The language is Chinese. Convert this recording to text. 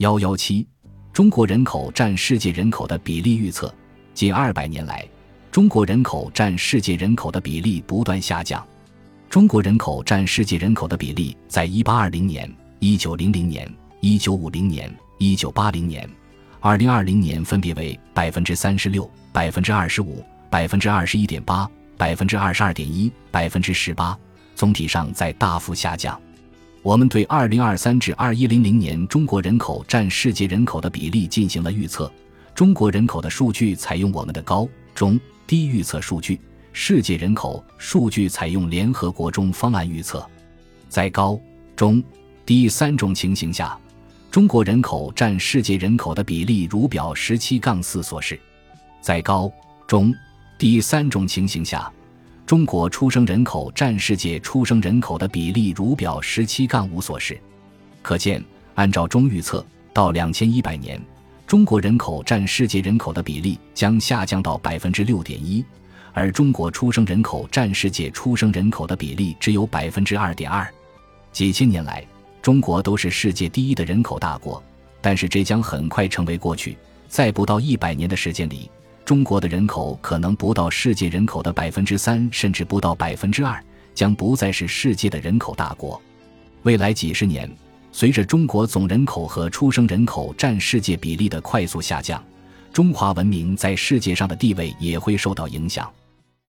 幺幺七，中国人口占世界人口的比例预测。近二百年来，中国人口占世界人口的比例不断下降。中国人口占世界人口的比例，在一八二零年、一九零零年、一九五零年、一九八零年、二零二零年分别为百分之三十六、百分之二十五、百分之二十一点八、百分之二十二点一、百分之十八，总体上在大幅下降。我们对二零二三至二一零零年中国人口占世界人口的比例进行了预测。中国人口的数据采用我们的高、中、低预测数据；世界人口数据采用联合国中方案预测。在高、中、低三种情形下，中国人口占世界人口的比例如表十七杠四所示。在高、中、低三种情形下，中国出生人口占世界出生人口的比例如表十七杠五所示，可见，按照中预测，到两千一百年，中国人口占世界人口的比例将下降到百分之六点一，而中国出生人口占世界出生人口的比例只有百分之二点二。几千年来，中国都是世界第一的人口大国，但是这将很快成为过去，在不到一百年的时间里。中国的人口可能不到世界人口的百分之三，甚至不到百分之二，将不再是世界的人口大国。未来几十年，随着中国总人口和出生人口占世界比例的快速下降，中华文明在世界上的地位也会受到影响。